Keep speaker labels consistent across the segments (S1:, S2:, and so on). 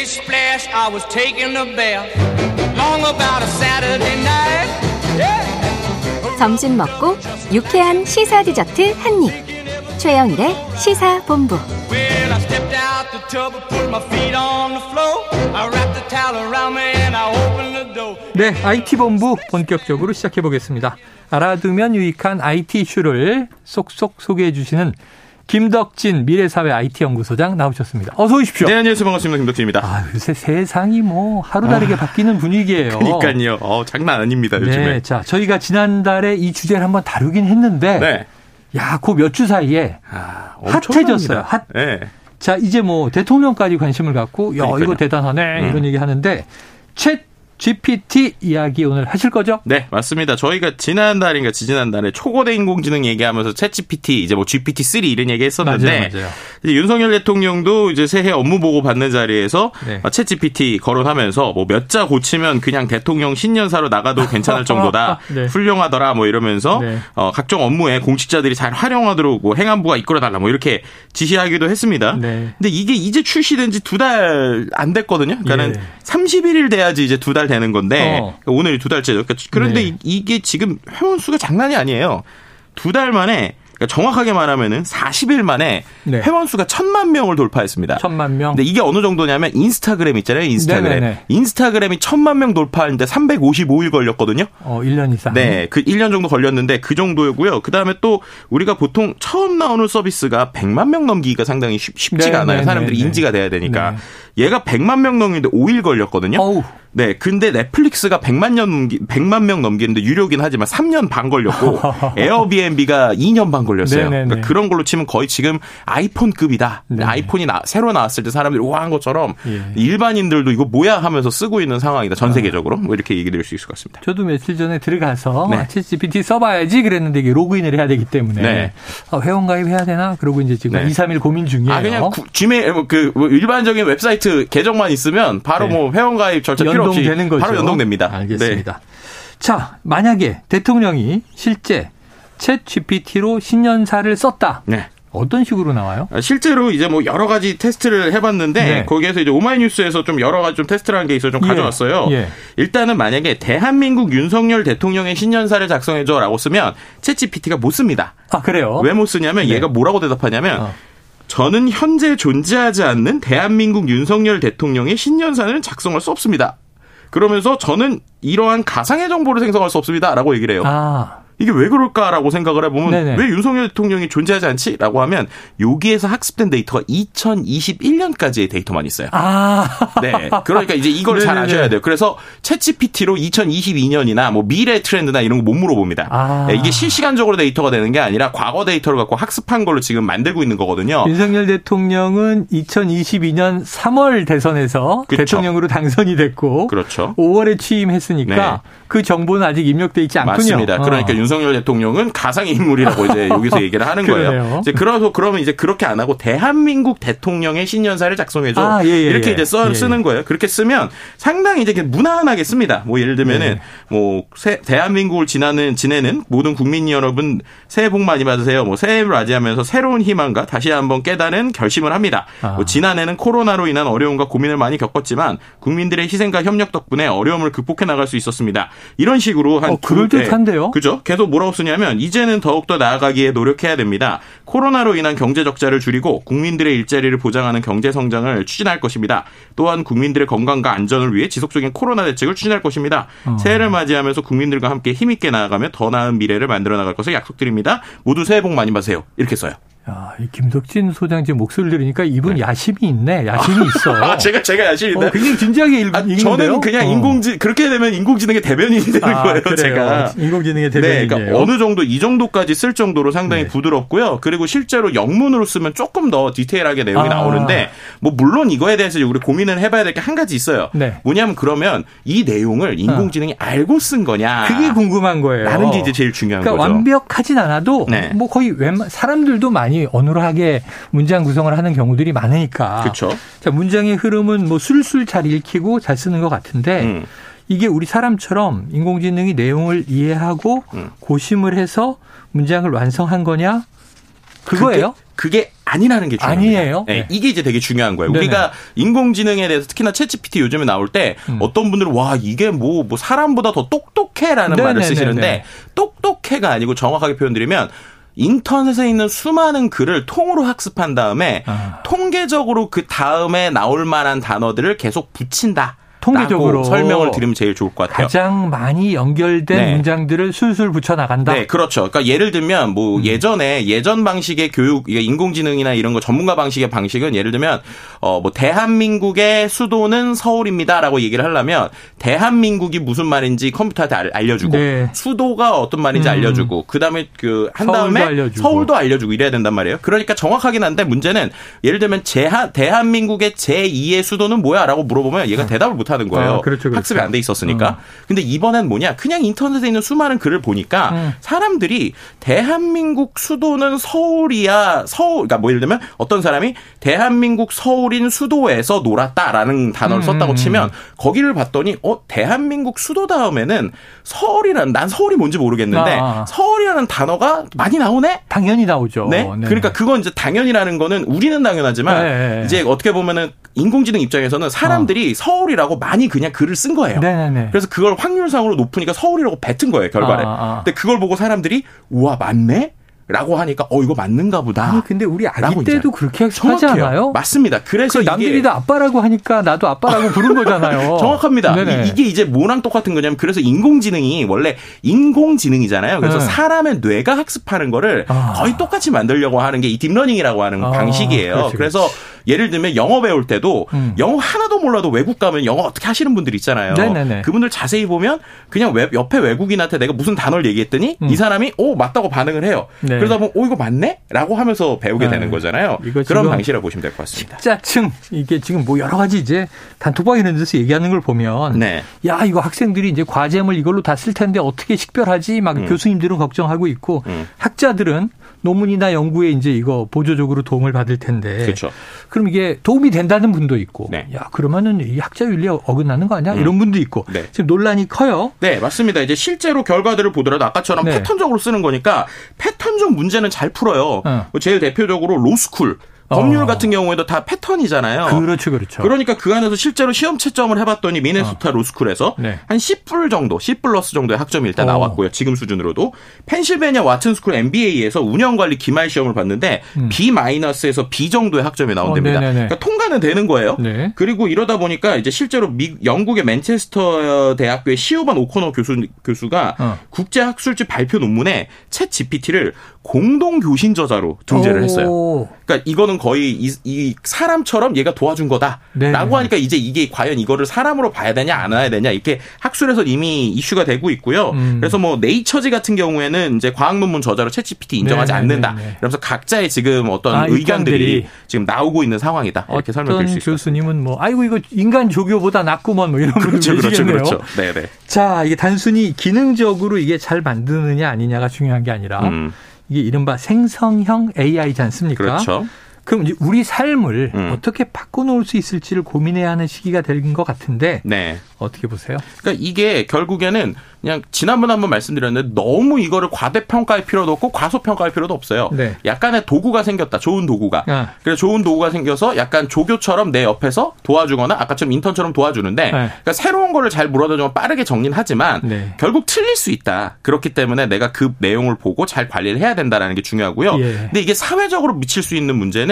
S1: Splish splash, I was taking a bath. Long about a Saturday night. Yeah.
S2: 점심 먹고 유쾌한 시사 디저트 한 입. 최영일의 시사 본부.
S1: Well, I stepped out the tub and put my feet on the floor. I wrapped the towel around me and I opened the door.
S3: 네, IT 본부 본격적으로 시작해 보겠습니다. 알아두면 유익한 IT 이슈를 쏙쏙 소개해 주시는 김덕진 미래사회 IT 연구소장 나오셨습니다. 어서 오십시오.
S4: 네, 안녕하세요. 반갑습니다. 김덕진입니다.
S3: 아, 요새 세상이 뭐 하루 다르게 바뀌는 분위기예요.
S4: 그러니까요. 어, 장난 아닙니다, 요즘에.
S3: 네, 자, 저희가 지난달에 이 주제를 한번 다루긴 했는데
S4: 네.
S3: 야, 그 몇 주 사이에
S4: 아,
S3: 핫해졌어요. 핫.
S4: 네.
S3: 자, 이제 뭐 대통령까지 관심을 갖고 야,
S4: 그러니까요.
S3: 이거 대단하네.
S4: 음.
S3: 이런 얘기 하는데 챗 GPT 이야기 오늘 하실 거죠?
S4: 네, 맞습니다. 저희가 지난달인가 지지난달에 초고대 인공지능 얘기하면서 챗GPT, 이제 뭐 GPT-3 이런 얘기 했었는데,
S3: 맞아요, 맞아요.
S4: 이제 윤석열 대통령도 이제 새해 업무 보고 받는 자리에서
S3: 네.
S4: 챗GPT 거론하면서 뭐 몇 자 고치면 그냥 대통령 신년사로 나가도 괜찮을 정도다.
S3: 네.
S4: 훌륭하더라 뭐 이러면서
S3: 네.
S4: 어, 각종 업무에 공직자들이 잘 활용하도록 뭐 행안부가 이끌어 달라 뭐 이렇게 지시하기도 했습니다.
S3: 네.
S4: 근데 이게 이제 출시된 지 두 달 안 됐거든요. 그러니까는
S3: 예.
S4: 31일 돼야지 이제 두달 되는 건데
S3: 어.
S4: 그러니까 오늘이 두 달째죠. 그러니까 그런데
S3: 네.
S4: 이- 이게 지금 회원 수가 장난이 아니에요. 두 달 만에 그러니까 정확하게 말하면은 40일 만에
S3: 네.
S4: 회원 수가 천만 명을 돌파했습니다.
S3: 천만 명.
S4: 근데 이게 어느 정도냐면 인스타그램 있잖아요. 인스타그램.
S3: 네네네.
S4: 인스타그램이 천만 명 돌파하는데 355일 걸렸거든요.
S3: 어, 1년 이상.
S4: 네, 그 1년 정도 걸렸는데 그 정도였고요. 그 다음에 또 우리가 보통 처음 나오는 서비스가 100만 명 넘기기가 상당히 쉽, 쉽지가
S3: 네,
S4: 않아요.
S3: 네,
S4: 사람들이
S3: 네, 네.
S4: 인지가 돼야 되니까.
S3: 네.
S4: 얘가 100만 명 넘기는데 5일 걸렸거든요.
S3: 어우.
S4: 네, 근데 넷플릭스가 100만 년 넘기, 100만 명 넘기는데 유료긴 하지만 3년 반 걸렸고 에어비앤비가 2년 반 걸렸어요. 그러니까 그런 걸로 치면 거의 지금 아이폰급이다.
S3: 네.
S4: 아이폰이 나- 새로 나왔을 때 사람들이 우아한 것처럼
S3: 예.
S4: 일반인들도 이거 뭐야 하면서 쓰고 있는 상황이다. 전 세계적으로. 뭐 이렇게 얘기 드릴 수 있을 것 같습니다.
S3: 저도 며칠 전에 들어가서
S4: 네.
S3: 아, 챗 GPT 써봐야지 그랬는데 이게 로그인을 해야 되기 때문에
S4: 네.
S3: 아, 회원 가입해야 되나? 그러고 이제 지금
S4: 네.
S3: 2, 3일 고민 중이에요.
S4: 아 그냥 구- 지메일 뭐그 일반적인 웹사이트 계정만 있으면 바로
S3: 네.
S4: 뭐 회원 가입 절차 필요 없이
S3: 연동되는 거죠.
S4: 바로 연동됩니다. 네.
S3: 알겠습니다. 자, 만약에 대통령이 실제 챗 GPT로 신년사를 썼다.
S4: 네. 네.
S3: 어떤 식으로 나와요?
S4: 아, 실제로 이제 뭐 여러 가지 테스트를 해봤는데
S3: 네.
S4: 거기에서 이제 오마이뉴스에서 좀 여러 가지 좀 테스트를 한 게 있어 좀
S3: 예.
S4: 가져왔어요.
S3: 예.
S4: 일단은 만약에 대한민국 윤석열 대통령의 신년사를 작성해줘라고 쓰면 챗GPT가 못 씁니다.
S3: 아, 그래요?
S4: 왜 못 쓰냐면
S3: 네.
S4: 얘가 뭐라고 대답하냐면
S3: 어.
S4: 저는 현재 존재하지 않는 대한민국 윤석열 대통령의 신년사는 작성할 수 없습니다. 그러면서 저는 이러한 가상의 정보를 생성할 수 없습니다라고 얘기를 해요.
S3: 아,
S4: 이게 왜 그럴까라고 생각을 해보면
S3: 네네.
S4: 왜 윤석열 대통령이 존재하지 않지?라고 하면 여기에서 학습된 데이터가 2021년까지의 데이터만 있어요.
S3: 아.
S4: 네. 그러니까 이제 이걸 잘. 아셔야 돼요. 그래서 챗GPT로 2022년이나 뭐 미래 트렌드나 이런 거 못 물어봅니다.
S3: 아.
S4: 네, 이게 실시간적으로 데이터가 되는 게 아니라 과거 데이터를 갖고 학습한 걸로 지금 만들고 있는 거거든요.
S3: 윤석열 대통령은 2022년 3월 대선에서
S4: 그쵸.
S3: 대통령으로 당선이 됐고
S4: 그렇죠.
S3: 5월에 취임했으니까
S4: 네.
S3: 그 정보는 아직 입력돼 있지 않군요.
S4: 맞습니다.
S3: 어.
S4: 그러니까 윤석열 대통령은 가상의 인물이라고 이제 여기서 얘기를 하는. 거예요. 이제 그래서 그러면 이제 그렇게 안 하고 대한민국 대통령의 신년사를 작성해줘
S3: 아, 예, 예,
S4: 이렇게
S3: 예.
S4: 이제 써
S3: 예,
S4: 쓰는 거예요. 그렇게 쓰면 상당히 이제 무난하게 씁니다. 뭐 예를 들면은
S3: 네.
S4: 뭐 새- 대한민국을 지나는 지내는 모든 국민 여러분 새해 복 많이 받으세요. 뭐 새해를 맞이하면서 새로운 희망과 다시 한번 깨닫는 결심을 합니다.
S3: 아.
S4: 뭐 지난해는 코로나로 인한 어려움과 고민을 많이 겪었지만 국민들의 희생과 협력 덕분에 어려움을 극복해 나갈 수 있었습니다. 이런 식으로 한
S3: 어,
S4: 두-
S3: 그럴듯한데요?
S4: 네. 그죠? 계속 뭐라고 쓰냐면 이제는 더욱더 나아가기에 노력해야 됩니다. 코로나로 인한 경제 적자를 줄이고 국민들의 일자리를 보장하는 경제 성장을 추진할 것입니다. 또한 국민들의 건강과 안전을 위해 지속적인 코로나 대책을 추진할 것입니다.
S3: 어.
S4: 새해를 맞이하면서 국민들과 함께 힘있게 나아가며 더 나은 미래를 만들어 나갈 것을 약속드립니다. 모두 새해 복 많이 받으세요. 이렇게 써요.
S3: 야, 이 김덕진 소장 지금 목소리를 들으니까 이분 야심이 있네. 야심이 있어.
S4: 아, 제가 제가 야심인데.
S3: 어, 굉장히 진지하게 읽,
S4: 아,
S3: 읽는데요.
S4: 저는 그냥
S3: 어.
S4: 인공지 그렇게 되면 인공지능의 대변인이 되는
S3: 아,
S4: 거예요.
S3: 그래요.
S4: 제가.
S3: 인공지능의
S4: 네,
S3: 대변인이에요.
S4: 그러니까 어느 정도 이 정도까지 쓸 정도로 상당히
S3: 네.
S4: 부드럽고요. 그리고 실제로 영문으로 쓰면 조금 더 디테일하게 내용이
S3: 아.
S4: 나오는데 뭐 물론 이거에 대해서 우리 고민을 해봐야 될 게 한 가지 있어요.
S3: 네.
S4: 뭐냐면 그러면 이 내용을 인공지능이 알고 쓴 거냐?
S3: 그게 궁금한 거예요.
S4: 라는 게 이제 제일 중요한
S3: 그러니까
S4: 거죠.
S3: 완벽하진 않아도
S4: 네.
S3: 뭐 거의 웬만 사람들도 많이 어눌하게 문장 구성을 하는 경우들이 많으니까.
S4: 그렇죠.
S3: 자, 문장의 흐름은 뭐 술술 잘 읽히고 잘 쓰는 것 같은데
S4: 음.
S3: 이게 우리 사람처럼 인공지능이 내용을 이해하고
S4: 음.
S3: 고심을 해서 문장을 완성한 거냐? 그거예요?
S4: 그게, 그게 아니라는 게 중요해요.
S3: 아니에요?
S4: 네,
S3: 네.
S4: 이게 이제 되게 중요한 거예요.
S3: 네네.
S4: 우리가 인공지능에 대해서 특히나 챗GPT 요즘에 나올 때
S3: 음.
S4: 어떤 분들은 와 이게 뭐, 뭐 사람보다 더 똑똑해라는
S3: 네네네네.
S4: 말을 쓰시는데 똑똑해가 아니고 정확하게 표현드리면 인터넷에 있는 수많은 글을 통으로 학습한 다음에
S3: 아.
S4: 통계적으로 그 다음에 나올 만한 단어들을 계속 붙인다.
S3: 통계적으로.
S4: 설명을 드리면 제일 좋을 것 같아요.
S3: 가장 많이 연결된
S4: 네.
S3: 문장들을 술술 붙여 나간다.
S4: 네, 그렇죠. 그러니까 예를 들면 뭐
S3: 음.
S4: 예전에 예전 방식의 교육, 인공지능이나 이런 거 전문가 방식의 방식은 예를 들면 어 뭐 대한민국의 수도는 서울입니다라고 얘기를 하려면 대한민국이 무슨 말인지 컴퓨터한테 알- 알려주고
S3: 네.
S4: 수도가 어떤 말인지
S3: 음.
S4: 알려 주고 그다음에 그 한 다음에
S3: 알려주고.
S4: 서울도 알려 주고 이래야 된단 말이에요. 그러니까 정확하긴 한데 문제는 예를 들면 제하, 대한민국의 제2의 수도는 뭐야라고 물어보면 얘가 대답을 못 하는 거예요.
S3: 아, 그렇죠, 그렇죠.
S4: 학습이 안 돼 있었으니까. 근데 이번엔 뭐냐? 그냥 인터넷에 있는 수많은 글을 보니까
S3: 음.
S4: 사람들이 대한민국 수도는 서울이야. 서울 그러니까 뭐 예를 들면 어떤 사람이 대한민국 서울인 수도에서 놀았다라는 단어를
S3: 음,
S4: 썼다고
S3: 음,
S4: 치면 거기를 봤더니 어 대한민국 수도 다음에는 서울이라는 난 서울이 뭔지 모르겠는데
S3: 아.
S4: 서울이라는 단어가 많이 나오네.
S3: 당연히 나오죠.
S4: 네? 그러니까 그건 이제 당연이라는 거는 우리는 당연하지만
S3: 네.
S4: 이제 어떻게 보면은 인공지능 입장에서는 사람들이 서울이라고 많이 그냥 글을 쓴 거예요.
S3: 어. 네네네.
S4: 그래서 그걸 확률상으로 높으니까 서울이라고 뱉은 거예요, 결과를.
S3: 아, 아.
S4: 근데 그걸 보고 사람들이 우와, 맞네? 라고 하니까 어 이거 맞는가 보다.
S3: 아니 근데 우리 아기. 때도 그렇게 하지. 않아요?
S4: 맞습니다. 그래서
S3: 그 남들이 다 아빠라고 하니까 나도 아빠라고 부른 거잖아요.
S4: 정확합니다.
S3: 네네.
S4: 이- 이게 이제 뭐랑 똑같은 거냐면 그래서 인공지능이 원래 인공지능이잖아요. 그래서
S3: 네.
S4: 사람의 뇌가 학습하는 거를
S3: 아.
S4: 거의 똑같이 만들려고 하는 게 이 딥러닝이라고 하는
S3: 아,
S4: 방식이에요.
S3: 그렇지,
S4: 그래서 예를 들면 영어 배울 때도
S3: 음.
S4: 영어 하나도 몰라도 외국 가면 영어 어떻게 하시는 분들 있잖아요.
S3: 네네네.
S4: 그분들 자세히 보면 그냥 외- 옆에 외국인한테 내가 무슨 단어를 얘기했더니
S3: 음.
S4: 이 사람이 오 맞다고 반응을 해요.
S3: 네.
S4: 그러다 보면 오 이거 맞네? 라고 하면서 배우게
S3: 네.
S4: 되는 거잖아요.
S3: 이거
S4: 그런 방식이라고 보시면 될 것 같습니다.
S3: 짜증 이게 지금 뭐 여러 가지 이제 단톡방 이런 데서 얘기하는 걸 보면
S4: 네.
S3: 야 이거 학생들이 이제 과제물 이걸로 다 쓸 텐데 어떻게 식별하지 막
S4: 음.
S3: 교수님들은 걱정하고 있고
S4: 음.
S3: 학자들은 논문이나 연구에 이제 이거 보조적으로 도움을 받을 텐데
S4: 그렇죠.
S3: 그럼 이게 도움이 된다는 분도 있고
S4: 네.
S3: 야 그러면은 이 학자 윤리 어긋나는 거 아니야
S4: 음.
S3: 이런 분도 있고
S4: 네.
S3: 지금 논란이 커요.
S4: 네, 맞습니다. 이제 실제로 결과들을 보더라도 아까처럼
S3: 네.
S4: 패턴적으로 쓰는 거니까 패턴적 문제는 잘 풀어요.
S3: 어.
S4: 뭐 제일 대표적으로 로스쿨. 법률
S3: 어.
S4: 같은 경우에도 다 패턴이잖아요.
S3: 그렇죠, 그렇죠.
S4: 그러니까 그 안에서 실제로 시험 채점을 해봤더니 미네소타 로스쿨에서
S3: 네.
S4: 한 C플 정도, C 플러스 정도의 학점이 일단
S3: 어.
S4: 나왔고요. 지금 수준으로도. 펜실베니아 와튼스쿨 MBA에서 운영관리 기말 시험을 봤는데
S3: 음.
S4: B 마이너스에서 B 정도의 학점이 나온답니다.
S3: 어.
S4: 그러니까 통과는 되는 거예요.
S3: 네.
S4: 그리고 이러다 보니까 이제 실제로 미, 영국의 맨체스터 대학교의 시오반 오코너 교수, 교수가
S3: 어.
S4: 국제학술지 발표 논문에 챗 GPT를 공동 교신 저자로 등재를 했어요.
S3: 오.
S4: 그러니까 이거는 거의 이, 이 사람처럼 얘가 도와준 거다라고
S3: 네.
S4: 하니까 이제 이게 과연 이거를 사람으로 봐야 되냐 안 봐야 되냐 이렇게 학술에서 이미 이슈가 되고 있고요.
S3: 음.
S4: 그래서 뭐 네이처지 같은 경우에는 이제 과학 논문 저자로 챗GPT 인정하지
S3: 네, 네,
S4: 않는다.
S3: 네, 네.
S4: 그러면서 각자의 지금 어떤
S3: 아,
S4: 의견들이
S3: 입장들이.
S4: 지금 나오고 있는 상황이다. 이렇게 설명드릴 수 있습니다.
S3: 교수님은 뭐 아이고 이거 인간 조교보다 낫구먼 뭐 이런
S4: 그렇죠, 그렇죠. 그렇죠. 네, 네.
S3: 자, 이게 단순히 기능적으로 이게 잘 만드느냐 아니냐가 중요한 게 아니라
S4: 음,
S3: 이게 이른바 생성형 AI지 않습니까?
S4: 그렇죠.
S3: 그럼 이제 우리 삶을
S4: 음.
S3: 어떻게 바꿔놓을 수 있을지를 고민해야 하는 시기가 된 것 같은데
S4: 네.
S3: 어떻게 보세요?
S4: 그러니까 이게 결국에는 그냥 지난번에 한번 말씀드렸는데 너무 이거를 과대평가할 필요도 없고 과소평가할 필요도 없어요.
S3: 네.
S4: 약간의 도구가 생겼다. 좋은 도구가.
S3: 아.
S4: 그래서 좋은 도구가 생겨서 약간 조교처럼 내 옆에서 도와주거나 아까처럼 인턴처럼 도와주는데
S3: 네.
S4: 그러니까 새로운 거를 잘 물어다주면 빠르게 정리는 하지만
S3: 네.
S4: 결국 틀릴 수 있다. 그렇기 때문에 내가 그 내용을 보고 잘 관리를 해야 된다라는 게 중요하고요.
S3: 예.
S4: 근데 이게 사회적으로 미칠 수 있는 문제는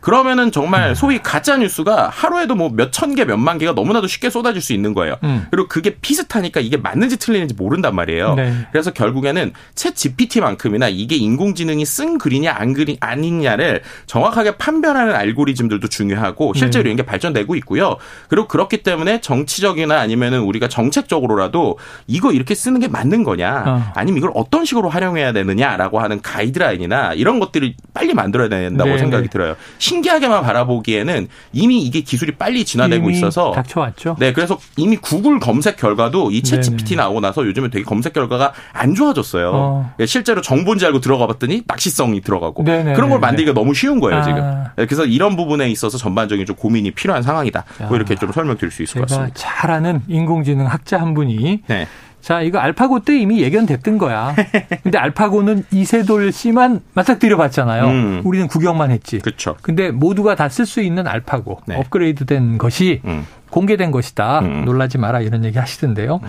S4: 그러면은 정말 소위 가짜 뉴스가 하루에도 뭐 몇 천 개, 몇만 개가 너무나도 쉽게 쏟아질 수 있는 거예요.
S3: 음.
S4: 그리고 그게 비슷하니까 이게 맞는지 틀리는지 모른단 말이에요.
S3: 네.
S4: 그래서 결국에는 챗 GPT만큼이나 이게 인공지능이 쓴 글이냐 안 글이 아니냐를 정확하게 판별하는 알고리즘들도 중요하고 실제로
S3: 네.
S4: 이런 게 발전되고 있고요. 그리고 그렇기 때문에 정치적이나 아니면은 우리가 정책적으로라도 이거 이렇게 쓰는 게 맞는 거냐,
S3: 어.
S4: 아니면 이걸 어떤 식으로 활용해야 되느냐라고 하는 가이드라인이나 이런 것들을 빨리 만들어야 된다고
S3: 네,
S4: 생각이
S3: 네.
S4: 들어요. 신기하게만 바라보기에는 이미 이게 기술이 빨리 진화되고 있어서
S3: 닥쳐왔죠.
S4: 네, 그래서 이미 구글 검색 결과도 이
S3: 네네.
S4: 챗 GPT 나오고 나서 요즘에 되게 검색 결과가 안 좋아졌어요.
S3: 어.
S4: 예, 실제로 정보인지 알고 들어가 봤더니 낚시성이 들어가고
S3: 네네네네.
S4: 그런 걸 만들기가 너무 쉬운 거예요,
S3: 아.
S4: 지금. 예, 그래서 이런 부분에 있어서 전반적인 좀 고민이 필요한 상황이다. 뭐 이렇게 좀 설명드릴 수 있을 것 같습니다.
S3: 잘 아는 인공지능 학자 한 분이
S4: 네.
S3: 자, 이거 알파고 때 이미 예견됐던 거야. 근데 알파고는 이세돌 씨만 맞닥뜨려 봤잖아요.
S4: 음.
S3: 우리는 구경만 했지.
S4: 그렇죠.
S3: 근데 모두가 다 쓸 수 있는 알파고
S4: 네.
S3: 업그레이드 된 것이
S4: 음.
S3: 공개된 것이다.
S4: 음.
S3: 놀라지 마라 이런 얘기 하시던데요.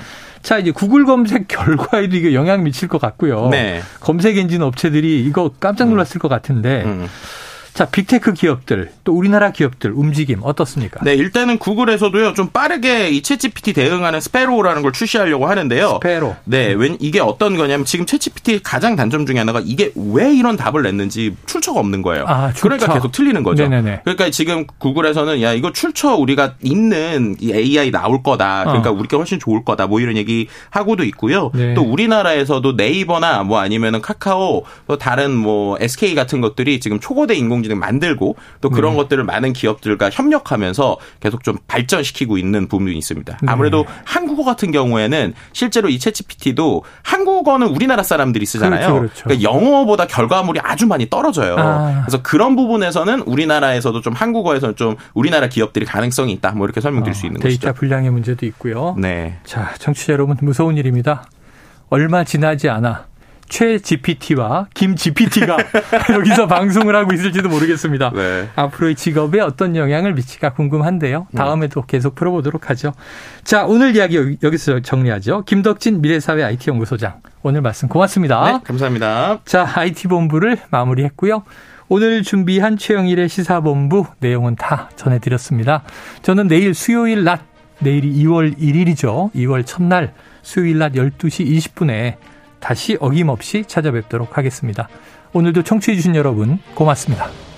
S3: 자, 이제 구글 검색 결과에도 이게 영향 미칠 것 같고요.
S4: 네.
S3: 검색 엔진 업체들이 이거 깜짝 놀랐을 것 같은데.
S4: 음.
S3: 자, 빅테크 기업들 또 우리나라 기업들 움직임 어떻습니까?
S4: 네, 일단은 구글에서도요, 좀 빠르게 이 챗GPT 대응하는 스페로우라는 걸 출시하려고 하는데요.
S3: 스페로.
S4: 네, 웬 이게 어떤 거냐면 지금 챗GPT 가장 단점 중에 하나가 이게 왜 이런 답을 냈는지 출처가 없는 거예요.
S3: 아, 출처.
S4: 그러니까 계속 틀리는 거죠.
S3: 네네네.
S4: 그러니까 지금 구글에서는 야 이거 출처 우리가 있는 이 AI 나올 거다. 그러니까
S3: 어.
S4: 우리가 훨씬 좋을 거다. 뭐 이런 얘기 하고도 있고요.
S3: 네.
S4: 또 우리나라에서도 네이버나 뭐 아니면은 카카오 또 다른 뭐 SK 같은 것들이 지금 초거대 인공 지능 만들고 또 그런
S3: 네.
S4: 것들을 많은 기업들과 협력하면서 계속 좀 발전시키고 있는 부분이 있습니다.
S3: 네.
S4: 아무래도 한국어 같은 경우에는 실제로 이 챗GPT도 한국어는 우리나라 사람들이 쓰잖아요.
S3: 그렇죠, 그렇죠.
S4: 러니까 영어보다 결과물이 아주 많이 떨어져요.
S3: 아.
S4: 그래서 그런 부분에서는 우리나라에서도 좀 한국어에서는 좀 우리나라 기업들이 가능성이 있다. 뭐 이렇게 설명드릴 수 있는
S3: 어, 데이터
S4: 것이죠.
S3: 분량의 문제도 있고요.
S4: 네.
S3: 자, 청취자 여러분 무서운 일입니다. 얼마 지나지 않아 최 GPT와 김 GPT가 여기서 방송을 하고 있을지도 모르겠습니다.
S4: 네.
S3: 앞으로의 직업에 어떤 영향을 미칠까 궁금한데요. 다음에도 계속 풀어보도록 하죠. 자, 오늘 이야기 여기- 여기서 정리하죠. 김덕진 미래사회 IT연구소장. 오늘 말씀 고맙습니다.
S4: 네, 감사합니다.
S3: 자, IT본부를 마무리했고요. 오늘 준비한 최영일의 시사본부 내용은 다 전해드렸습니다. 저는 내일 수요일 낮, 내일이 2월 1일이죠. 2월 첫날 수요일 낮 12시 20분에 다시 어김없이 찾아뵙도록 하겠습니다. 오늘도 청취해주신 여러분 고맙습니다.